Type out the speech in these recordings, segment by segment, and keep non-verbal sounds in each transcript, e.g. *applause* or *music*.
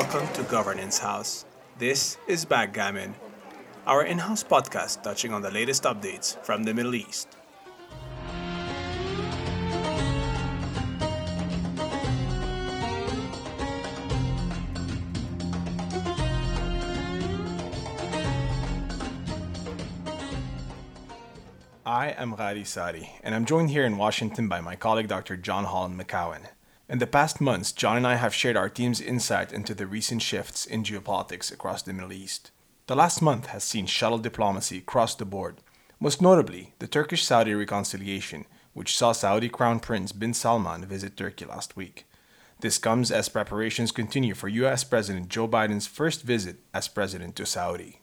Welcome to Governance House. This is Backgammon, our in house podcast touching on the latest updates from the Middle East. I am Ghadi Sary, and I'm joined here in Washington by my colleague Dr. John Holland McCowan. In the past months, John and I have shared our team's insight into the recent shifts in geopolitics across the Middle East. The last month has seen shuttle diplomacy across the board, most notably the Turkish Saudi reconciliation, which saw Saudi Crown Prince bin Salman visit Turkey last week. This comes as preparations continue for US President Joe Biden's first visit as president to Saudi.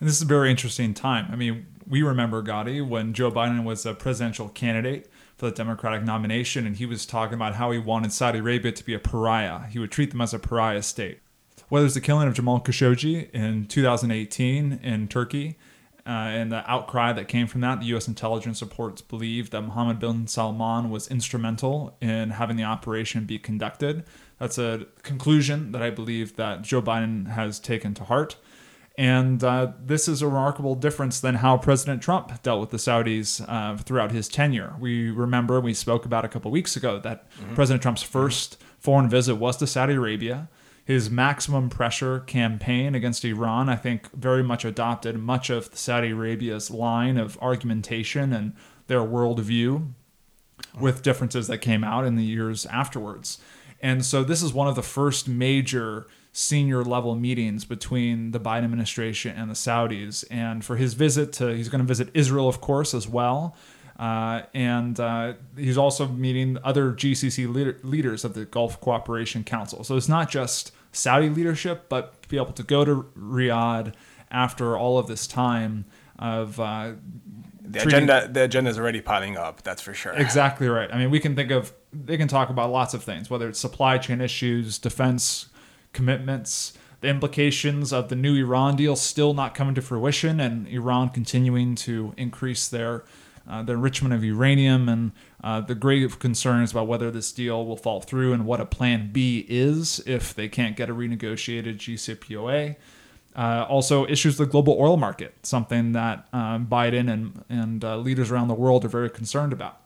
And this is a very interesting time. I mean, we remember Ghadi when Joe Biden was a presidential candidate for the Democratic nomination, and he was talking about how he wanted Saudi Arabia to be a pariah. He would treat them as a pariah state. Whether it's the killing of Jamal Khashoggi in 2018 in Turkey uh, and the outcry that came from that, the U.S. intelligence reports believe that Mohammed bin Salman was instrumental in having the operation be conducted. That's a conclusion that I believe that Joe Biden has taken to heart. And uh, this is a remarkable difference than how President Trump dealt with the Saudis uh, throughout his tenure. We remember we spoke about a couple weeks ago that mm-hmm. President Trump's 1st foreign visit was to Saudi Arabia. His maximum pressure campaign against Iran, I think, very much adopted much of Saudi Arabia's line of argumentation and their worldview with differences that came out in the years afterwards. And so this is one of the first major senior level meetings between the Biden administration and the Saudis. And for his visit to, he's going to visit Israel, of course, as well. Uh, and uh, he's also meeting other GCC leader, leaders of the Gulf Cooperation Council. So it's not just Saudi leadership, but be able to go to Riyadh after all of this time of uh, the agenda. The agenda is already piling up. That's for sure. Exactly right. I mean, we can think of they can talk about lots of things, whether it's supply chain issues, defense commitments, the implications of the new Iran deal still not coming to fruition, and Iran continuing to increase their uh, the enrichment of uranium and uh, the grave concerns about whether this deal will fall through and what a plan B is if they can't get a renegotiated JCPOA. Uh, also, issues the global oil market, something that um, Biden and, and uh, leaders around the world are very concerned about.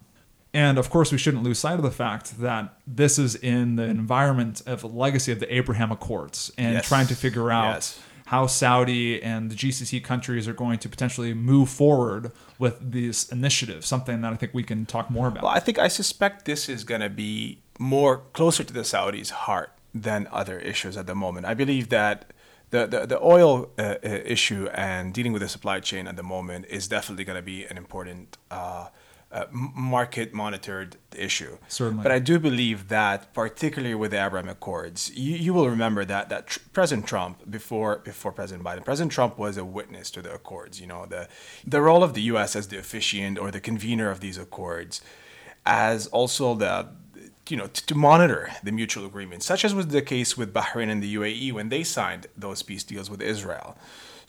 And of course, we shouldn't lose sight of the fact that this is in the environment of a legacy of the Abraham Accords and yes. trying to figure out yes. how Saudi and the GCC countries are going to potentially move forward with this initiative, something that I think we can talk more about. Well, I think I suspect this is going to be more closer to the Saudis' heart than other issues at the moment. I believe that the, the, the oil uh, uh issue and dealing with the supply chain at the moment is definitely going to be an important uh, uh, market monitored issue. Certainly. But I do believe that, particularly with the Abraham Accords, you, you will remember that that tr- President Trump, before before President Biden, President Trump was a witness to the Accords. You know, the the role of the U.S. as the officiant or the convener of these Accords, as also the you know, to, to monitor the mutual agreements, such as was the case with Bahrain and the UAE when they signed those peace deals with Israel.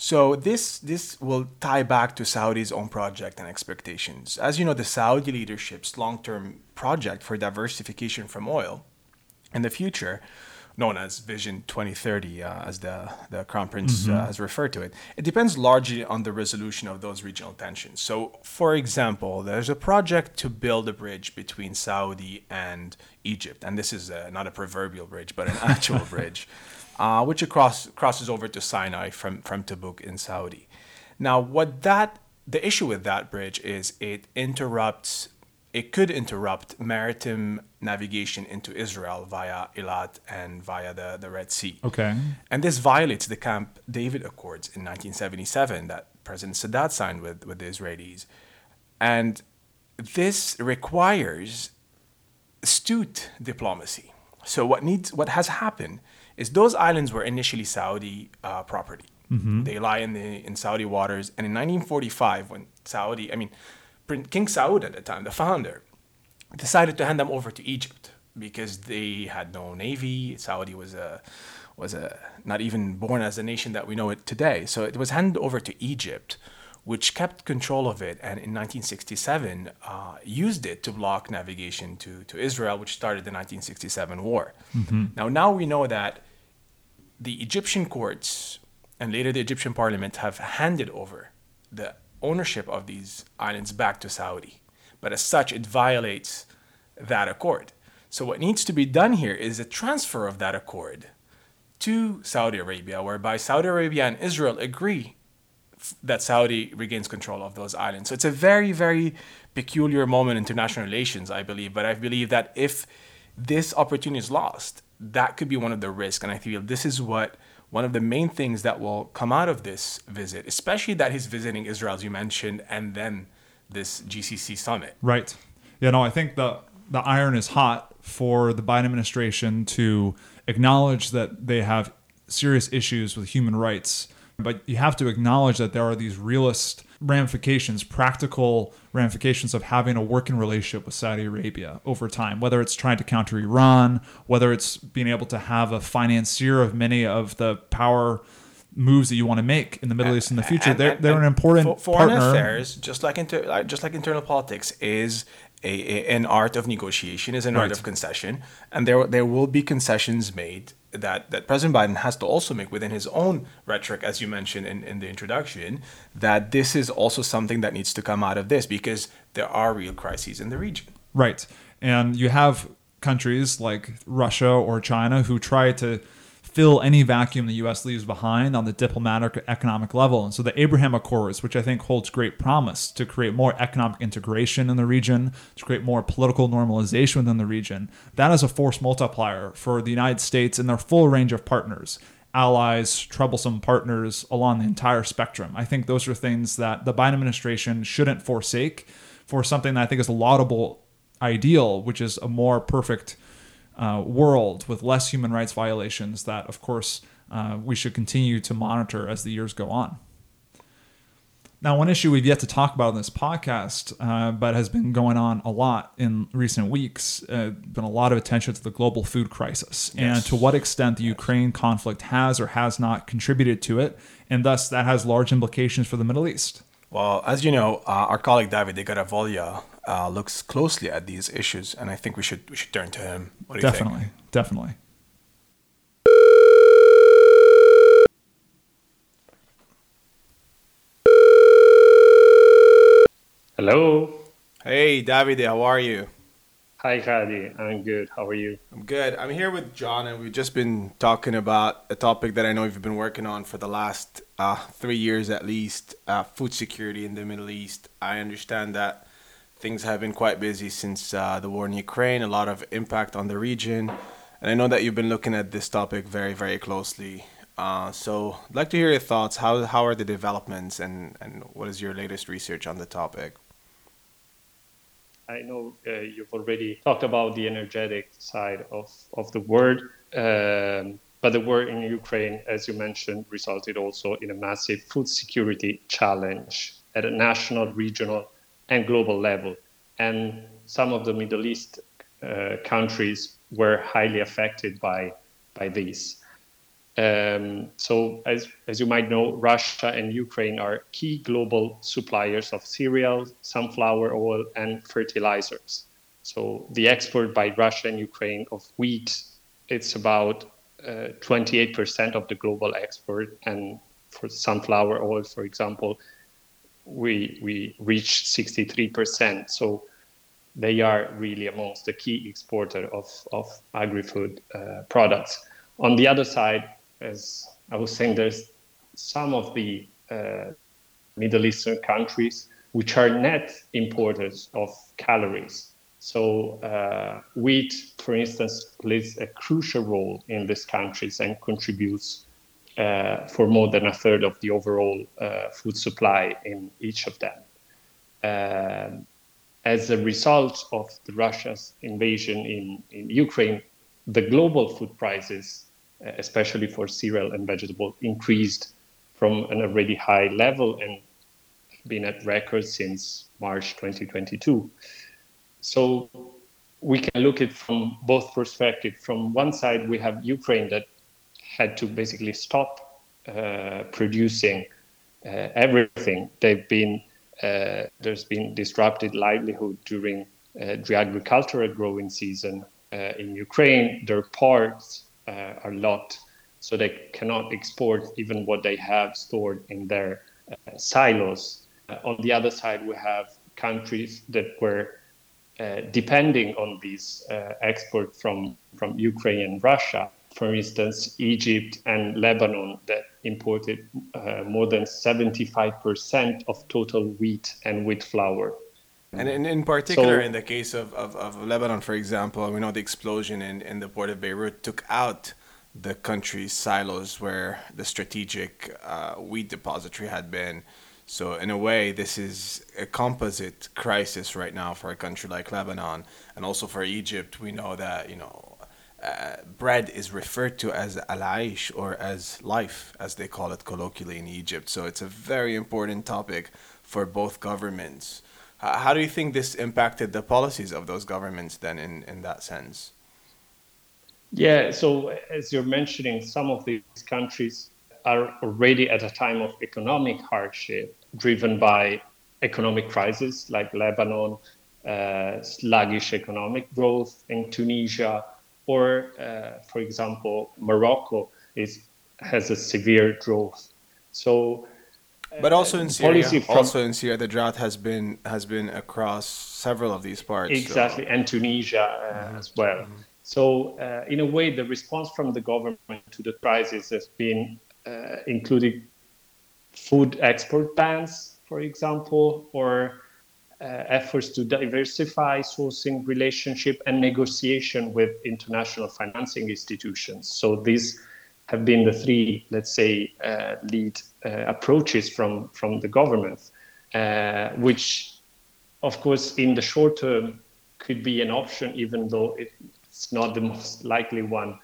So this this will tie back to Saudi's own project and expectations. As you know, the Saudi leadership's long-term project for diversification from oil in the future, known as Vision 2030, uh, as the, the Crown Prince mm-hmm. uh, has referred to it, it depends largely on the resolution of those regional tensions. So, for example, there's a project to build a bridge between Saudi and Egypt, and this is uh, not a proverbial bridge, but an *laughs* actual bridge uh, which across, crosses over to Sinai from, from Tabuk in Saudi. Now, what that the issue with that bridge is it interrupts it could interrupt maritime navigation into Israel via Eilat and via the, the Red Sea. Okay. And this violates the Camp David Accords in 1977 that President Sadat signed with, with the Israelis. And this requires astute diplomacy. So what needs what has happened is those islands were initially Saudi uh, property. Mm-hmm. They lie in the in Saudi waters. And in 1945, when Saudi, I mean, King Saud at the time, the founder, decided to hand them over to Egypt because they had no navy. Saudi was a was a not even born as a nation that we know it today. So it was handed over to Egypt, which kept control of it, and in 1967 uh, used it to block navigation to to Israel, which started the 1967 war. Mm-hmm. Now now we know that the Egyptian courts and later the Egyptian parliament have handed over the ownership of these islands back to Saudi. But as such, it violates that accord. So, what needs to be done here is a transfer of that accord to Saudi Arabia, whereby Saudi Arabia and Israel agree that Saudi regains control of those islands. So, it's a very, very peculiar moment in international relations, I believe. But I believe that if this opportunity is lost, that could be one of the risks. And I feel this is what one of the main things that will come out of this visit, especially that he's visiting Israel, as you mentioned, and then this GCC summit. Right. Yeah, no, I think the the iron is hot for the Biden administration to acknowledge that they have serious issues with human rights, but you have to acknowledge that there are these realist ramifications, practical ramifications of having a working relationship with Saudi Arabia over time, whether it's trying to counter Iran, whether it's being able to have a financier of many of the power moves that you want to make in the Middle East in the future. And, they're, and, they're an important foreign partner. affairs, just like inter, just like internal politics, is a, a, an art of negotiation, is an right. art of concession, and there there will be concessions made that, that President Biden has to also make within his own rhetoric, as you mentioned in, in the introduction, that this is also something that needs to come out of this because there are real crises in the region. Right. And you have countries like Russia or China who try to fill any vacuum the U.S. leaves behind on the diplomatic economic level. And so the Abraham Accords, which I think holds great promise to create more economic integration in the region, to create more political normalization within the region, that is a force multiplier for the United States and their full range of partners. Allies, troublesome partners along the entire spectrum. I think those are things that the Biden administration shouldn't forsake for something that I think is a laudable ideal, which is a more perfect uh, world with less human rights violations that, of course, uh, we should continue to monitor as the years go on. Now, one issue we've yet to talk about in this podcast, uh, but has been going on a lot in recent weeks, uh, been a lot of attention to the global food crisis yes. and to what extent the Ukraine conflict has or has not contributed to it, and thus that has large implications for the Middle East. Well, as you know, uh, our colleague Davide Garavoglia uh, looks closely at these issues, and I think we should we should turn to him. What do definitely, you think? Definitely, Hello. Hey, Davide, how are you? Hi, Hadi. I'm good. How are you? I'm good. I'm here with John, and we've just been talking about a topic that I know you've been working on for the last uh, three years at least uh, food security in the Middle East. I understand that things have been quite busy since uh, the war in Ukraine, a lot of impact on the region. And I know that you've been looking at this topic very, very closely. Uh, so I'd like to hear your thoughts. How, how are the developments, and, and what is your latest research on the topic? I know uh, you've already talked about the energetic side of, of the world, um, but the war in Ukraine, as you mentioned, resulted also in a massive food security challenge at a national, regional, and global level. And some of the Middle East uh, countries were highly affected by, by this. Um, so, as, as you might know, Russia and Ukraine are key global suppliers of cereals, sunflower oil, and fertilizers. So, the export by Russia and Ukraine of wheat, it's about uh, 28% of the global export. And for sunflower oil, for example, we, we reached 63%. So, they are really amongst the key exporter of, of agri-food uh, products. On the other side, as I was saying, there's some of the uh, Middle Eastern countries which are net importers of calories. So, uh, wheat, for instance, plays a crucial role in these countries and contributes uh, for more than a third of the overall uh, food supply in each of them. Um, as a result of the Russia's invasion in, in Ukraine, the global food prices especially for cereal and vegetable, increased from an already high level and been at record since March 2022. So we can look at from both perspectives. From one side, we have Ukraine that had to basically stop uh, producing uh, everything. They've been uh, there's been disrupted livelihood during uh, the agricultural growing season in Ukraine. Their ports uh, are locked so they cannot export even what they have stored in their silos. On the other side, we have countries that were uh, depending on these uh, export from, from Ukraine and Russia. For instance, Egypt and Lebanon that imported uh, more than 75% of total wheat and wheat flour. And in, in particular, so, in the case of, of, of, Lebanon, for example, we know the explosion in, in the port of Beirut took out the country's silos where the strategic uh, wheat depository had been. So in a way, this is a composite crisis right now for a country like Lebanon, and also for Egypt. We know that you know uh, bread is referred to as al-aish or as life, as they call it colloquially in Egypt. So it's a very important topic for both governments. How do you think this impacted the policies of those governments then, in in that sense? Yeah. So as you're mentioning, some of these countries are already at a time of economic hardship driven by economic crisis like Lebanon, uh, sluggish economic growth in Tunisia, or, uh, for example, Morocco is has a severe drought. So, but also in Syria, from, also in Syria, the drought has been has been across several of these parts. Exactly, so. and Tunisia uh, mm-hmm. as well. Mm-hmm. So, uh, in a way, the response from the government to the crisis has been uh, including food export bans, for example, or uh, efforts to diversify sourcing relationship and negotiation with international financing institutions. So these have been the three, let's say, uh, lead uh, approaches from from the government, uh, which, of course, in the short term could be an option, even though it's not the most likely one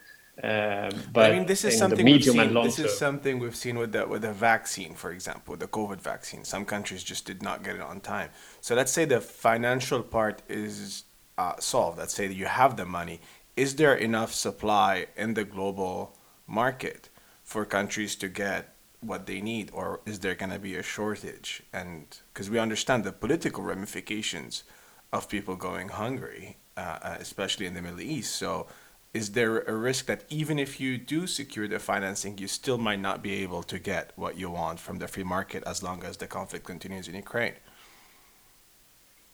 um, but I mean, this is something we've seen, This is something we've seen with the with the vaccine, for example, the COVID vaccine. Some countries just did not get it on time. So let's say the financial part is uh, solved. Let's say that you have the money. Is there enough supply in the global market for countries to get what they need, or is there going to be a shortage? And because we understand the political ramifications of people going hungry, uh, uh especially in the Middle East, so is there a risk that even if you do secure the financing, you still might not be able to get what you want from the free market as long as the conflict continues in Ukraine?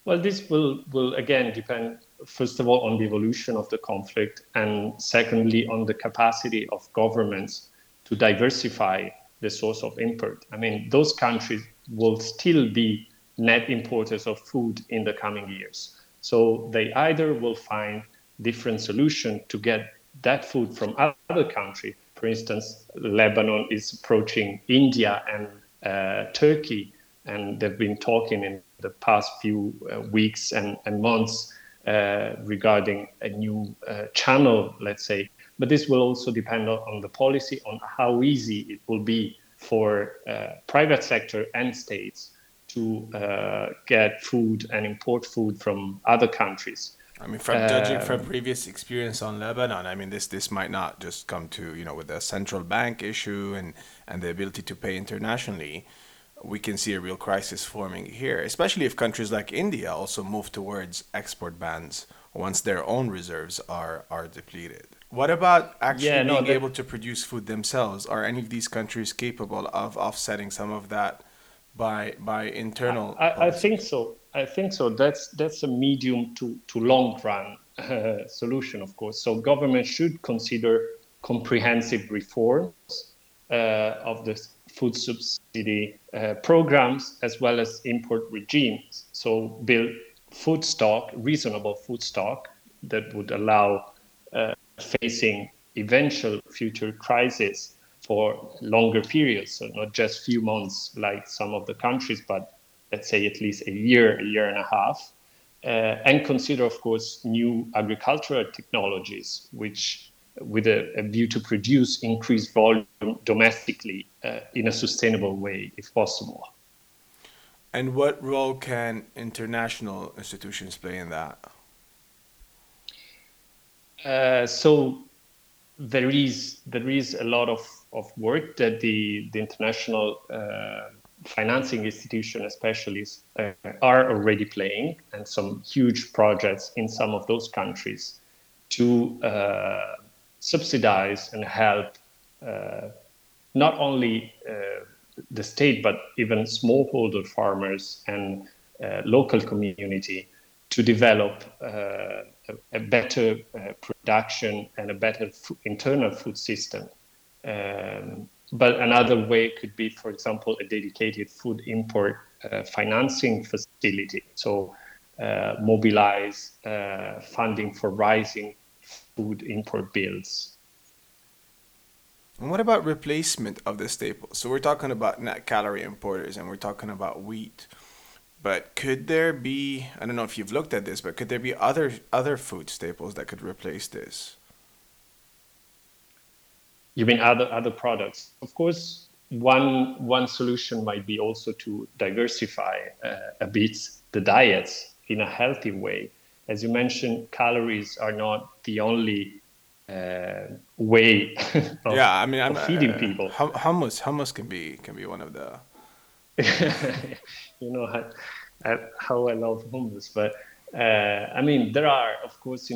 Well, this will, will again depend, first of all, on the evolution of the conflict, and secondly, on the capacity of governments to diversify the source of import. I mean, those countries will still be net importers of food in the coming years. So they either will find different solution to get that food from other countries. For instance, Lebanon is approaching India and uh, Turkey, and they've been talking in the past few uh, weeks and, and months uh, regarding a new uh, channel, let's say. But this will also depend on, on, the policy, on how easy it will be for uh, private sector and states to uh, get food and import food from other countries. I mean, from judging from um, previous experience on Lebanon, I mean, this this might not just come to you know with the central bank issue and and the ability to pay internationally. We can see a real crisis forming here, especially if countries like India also move towards export bans once their own reserves are are depleted. What about actually yeah, no, being able to produce food themselves? Are any of these countries capable of offsetting some of that by by internal? I, I, think so. I think so. That's that's a medium to, to long run uh, *laughs* solution, of course. So government should consider comprehensive reforms uh, of the food subsidy uh, programs as well as import regimes. So build food stock, reasonable food stock that would allow uh, facing eventual future crises for longer periods, so not just few months like some of the countries, but let's say at least a year, a year and a half, uh, and consider, of course, new agricultural technologies, which with a, a view to produce increased volume domestically uh, in a sustainable way, if possible. And what role can international institutions play in that? Uh, so there is there is a lot of, of work that the the international uh, financing institutions, especially, uh, are already playing, and some huge projects in some of those countries to uh, subsidize and help uh, not only uh, the state, but even smallholder farmers and uh, local community to develop a, a, better production and a better f- internal food system. Um, but another way could be, for example, a dedicated food import uh, financing facility. So uh, mobilize uh, funding for rising food import bills. And what about replacement of the staples? So we're talking about net calorie importers and we're talking about wheat. But could there be I don't know if you've looked at this, but could there be other other food staples that could replace this? You mean other other products? Of course, one one solution might be also to diversify uh, a bit the diets in a healthy way. As you mentioned, calories are not the only uh, way *laughs* of, yeah, I mean, I'm, feeding uh, people. Hummus, hummus can be can be one of the. *laughs* you know how, how I love hummus, but uh, I mean there are of course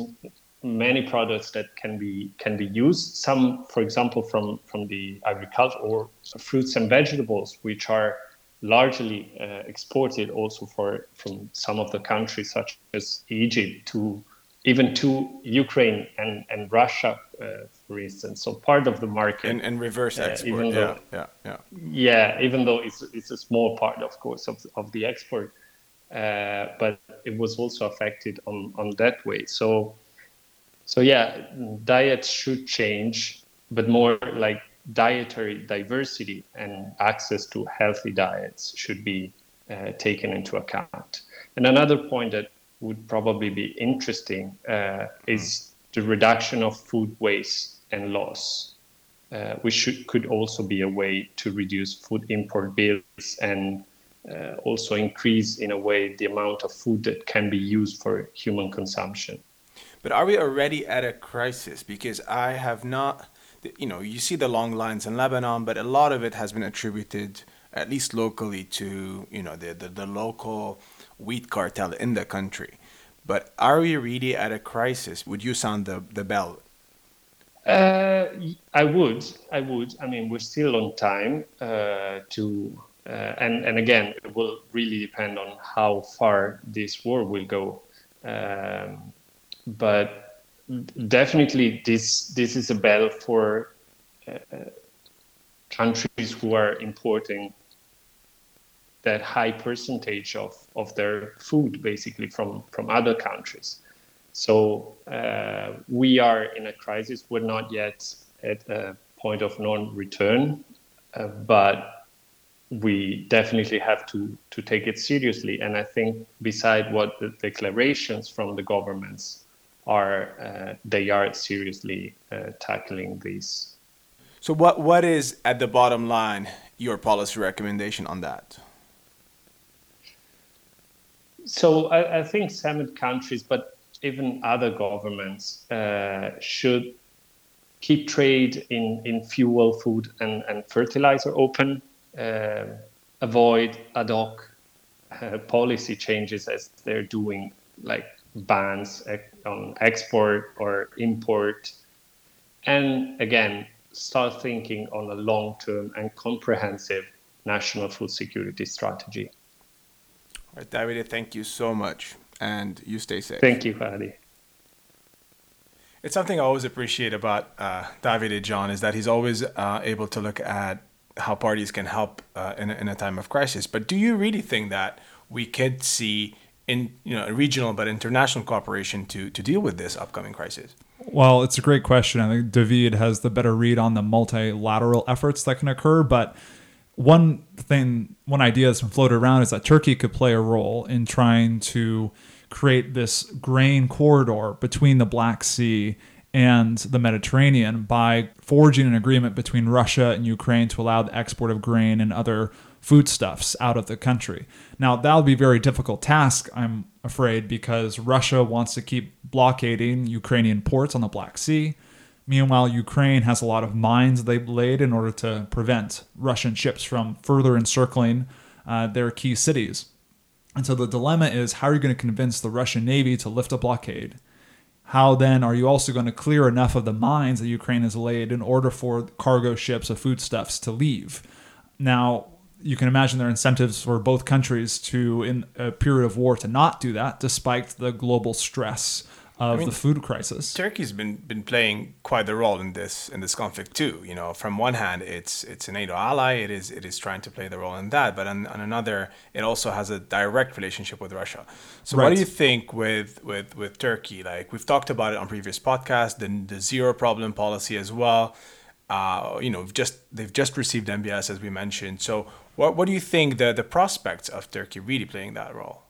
many products that can be can be used. Some, for example, from from the agriculture or fruits and vegetables, which are largely uh, exported also for from some of the countries such as Egypt to even to Ukraine and, and Russia, uh, for instance. So part of the market and, and reverse export. Uh, though, yeah, yeah, yeah. Yeah, even though it's it's a small part, of course, of of the export, uh, but it was also affected on on that way. So so yeah, diets should change, but more like dietary diversity and access to healthy diets should be uh, taken into account. And another point that would probably be interesting uh, is the reduction of food waste and loss, uh, which should, could also be a way to reduce food import bills and uh, also increase, in a way, the amount of food that can be used for human consumption. But are we already at a crisis? Because I have not you know, you see the long lines in Lebanon, but a lot of it has been attributed, at least locally, to you know the the, the local wheat cartel in the country. But are we really at a crisis? Would you sound the the bell? Uh, I would. I would. I mean, we're still on time uh, to, uh, and and again, it will really depend on how far this war will go. Um, but definitely this this is a battle for uh, countries who are importing that high percentage of, of their food basically from, from other countries. So uh, we are in a crisis. We're not yet at a point of non-return, uh, but we definitely have to, to take it seriously. And I think beside what the declarations from the governments are uh, they are seriously uh, tackling these. So what what is at the bottom line your policy recommendation on that? So I, I think summit countries, but even other governments uh, should keep trade in, in fuel, food, and, and fertilizer open, uh, avoid ad hoc uh, policy changes as they're doing, like bans on export or import. And again, start thinking on a long term and comprehensive national food security strategy. All right, Davide, thank you so much. And you stay safe. Thank you, Hadi. It's something I always appreciate about uh, Davide John is that he's always uh, able to look at how parties can help uh, in, a, in a time of crisis. But do you really think that we could see in you know regional but international cooperation to to deal with this upcoming crisis? Well, it's a great question. I think David has the better read on the multilateral efforts that can occur, but one thing, one idea that's been floated around is that Turkey could play a role in trying to create this grain corridor between the Black Sea and the Mediterranean by forging an agreement between Russia and Ukraine to allow the export of grain and other foodstuffs out of the country. Now, that'll be a very difficult task, I'm afraid, because Russia wants to keep blockading Ukrainian ports on the Black Sea. Meanwhile, Ukraine has a lot of mines they've laid in order to prevent Russian ships from further encircling uh, their key cities. And so the dilemma is how are you going to convince the Russian Navy to lift a blockade? How then are you also going to clear enough of the mines that Ukraine has laid in order for cargo ships of foodstuffs to leave? Now, you can imagine there are incentives for both countries to, in a period of war, to not do that, despite the global stress of I mean, the food crisis. Turkey's been been playing quite the role in this in this conflict too. You know, from one hand, it's it's a NATO ally. It is it is trying to play the role in that, but on, on another, it also has a direct relationship with Russia. So, right. what do you think with with with Turkey? Like we've talked about it on previous podcasts, the the zero problem policy as well. Uh, you know, just they've just received MBS as we mentioned. So, what what do you think the the prospects of Turkey really playing that role?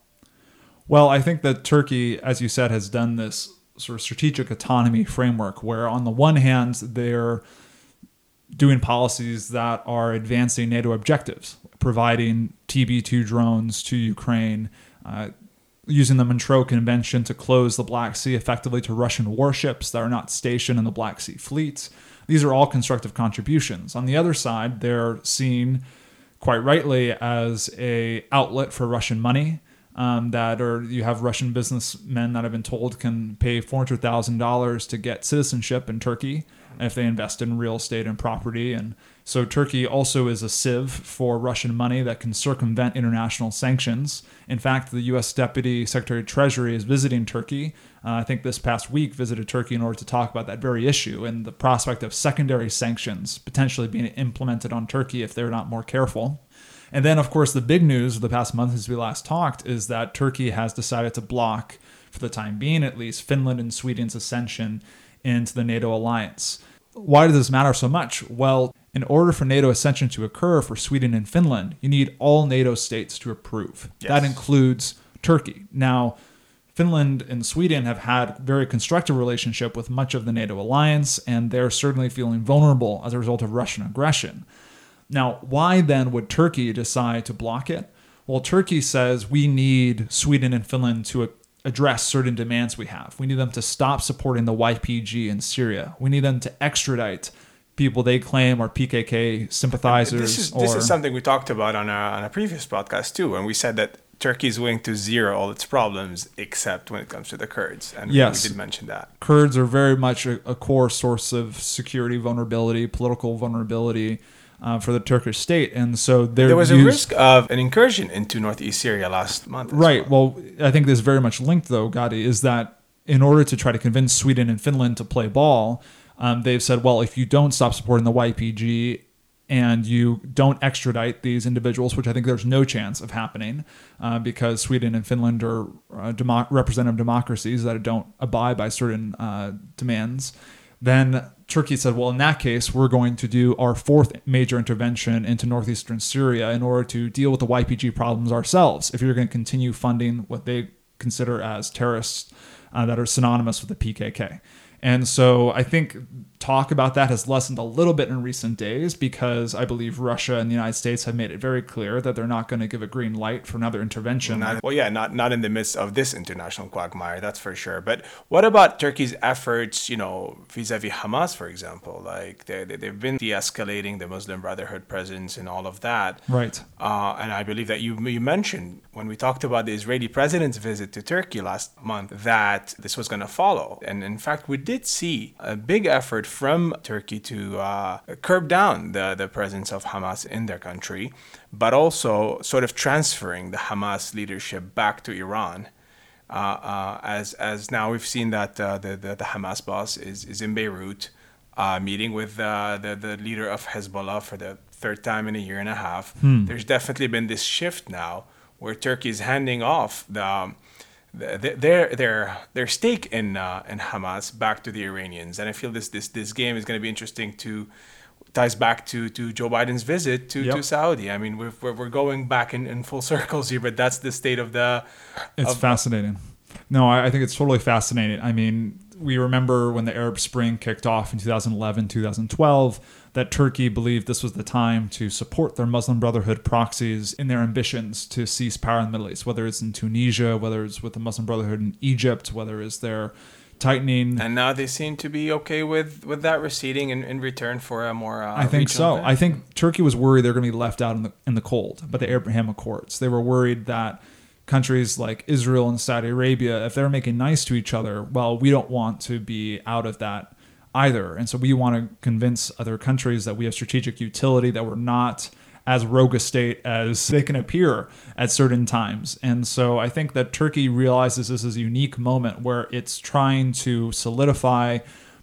Well, I think that Turkey, as you said, has done this sort of strategic autonomy framework where, on the one hand, they're doing policies that are advancing NATO objectives, providing TB 2 drones to Ukraine, uh, using the Montreux Convention to close the Black Sea effectively to Russian warships that are not stationed in the Black Sea fleet. These are all constructive contributions. On the other side, they're seen quite rightly as a outlet for Russian money um, that or you have Russian businessmen that have been told can pay four hundred thousand dollars to get citizenship in Turkey if they invest in real estate and property. And so Turkey also is a sieve for Russian money that can circumvent international sanctions. In fact, the U.S. Deputy Secretary of Treasury is visiting Turkey. Uh, I think this past week visited Turkey in order to talk about that very issue and the prospect of secondary sanctions potentially being implemented on Turkey if they're not more careful. And then, of course, the big news of the past month since we last talked is that Turkey has decided to block, for the time being at least, Finland and Sweden's ascension into the NATO alliance. Why does this matter so much? Well, in order for NATO ascension to occur for Sweden and Finland, you need all NATO states to approve. Yes. That includes Turkey. Now, Finland and Sweden have had very constructive relationship with much of the NATO alliance, and they're certainly feeling vulnerable as a result of Russian aggression. Now, why then would Turkey decide to block it? Well, Turkey says we need Sweden and Finland to address certain demands we have. We need them to stop supporting the YPG in Syria. We need them to extradite people they claim are PKK sympathizers. This is, this is something we talked about on a, on a previous podcast too, and we said that Turkey is willing to zero all its problems except when it comes to the Kurds. And yes, we did mention that. Kurds are very much a, a core source of security vulnerability, political vulnerability uh, for the Turkish state, and so there was used, a risk of an incursion into northeast Syria last month. Right. Well. well, I think this is very much linked, though, Ghadi, is that in order to try to convince Sweden and Finland to play ball, um, they've said, well, if you don't stop supporting the YPG and you don't extradite these individuals, which I think there's no chance of happening uh, because Sweden and Finland are uh, demo- representative democracies that don't abide by certain uh, demands, then Turkey said, well, in that case, we're going to do our fourth major intervention into northeastern Syria in order to deal with the YPG problems ourselves. If you're going to continue funding what they consider as terrorists uh, that are synonymous with the PKK. And so I think talk about that has lessened a little bit in recent days because I believe Russia and the United States have made it very clear that they're not going to give a green light for another intervention. Not, well, yeah, not not in the midst of this international quagmire, that's for sure. But what about Turkey's efforts, you know, vis-a-vis Hamas, for example? Like they, they have been de-escalating the Muslim Brotherhood presence and all of that. Right. Uh, and I believe that you you mentioned when we talked about the Israeli president's visit to Turkey last month that this was going to follow, and in fact, we did see a big effort from Turkey to uh, curb down the, the presence of Hamas in their country, but also sort of transferring the Hamas leadership back to Iran. Uh, uh, as as now we've seen that uh, the, the, the Hamas boss is is in Beirut, uh, meeting with uh, the the leader of Hezbollah for the third time in a year and a half. Hmm. There's definitely been this shift now where Turkey is handing off the um, their their their stake in uh, in Hamas back to the Iranians, and I feel this this this game is going to be interesting to ties back to to Joe Biden's visit to, yep. to Saudi. I mean, we're, we're going back in, in full *laughs* circles here, but that's the state of the. It's of, fascinating. No, I, I think it's totally fascinating. I mean, we remember when the Arab Spring kicked off in 2011, 2012 that Turkey believed this was the time to support their Muslim Brotherhood proxies in their ambitions to seize power in the Middle East, whether it's in Tunisia, whether it's with the Muslim Brotherhood in Egypt, whether it's their tightening. And now they seem to be okay with, with that receding in, in return for a more. Uh, I think so. I think Turkey was worried they're going to be left out in the in the cold by the Abraham Accords. They were worried that countries like Israel and Saudi Arabia, if they're making nice to each other, well, we don't want to be out of that either. And so we want to convince other countries that we have strategic utility, that we're not as rogue a state as they can appear at certain times. And so I think that Turkey realizes this is a unique moment where it's trying to solidify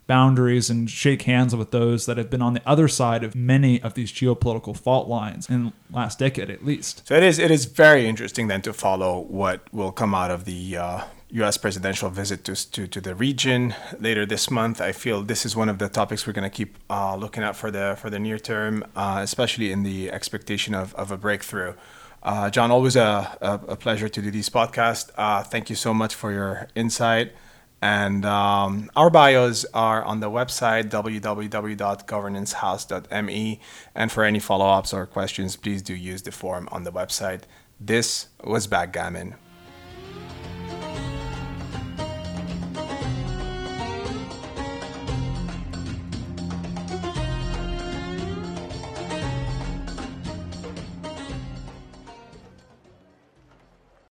boundaries and shake hands with those that have been on the other side of many of these geopolitical fault lines in last decade at least. So it is it is very interesting then to follow what will come out of the uh, U.S. presidential visit to, to, to the region later this month. I feel this is one of the topics we're going to keep uh, looking at for the for the near term, uh, especially in the expectation of, of a breakthrough. Uh, John, always a, a, a, pleasure to do these podcasts. Uh, thank you so much for your insight. And um, our bios are on the website www.governancehouse.me. And for any follow ups or questions, please do use the form on the website. This was Backgammon.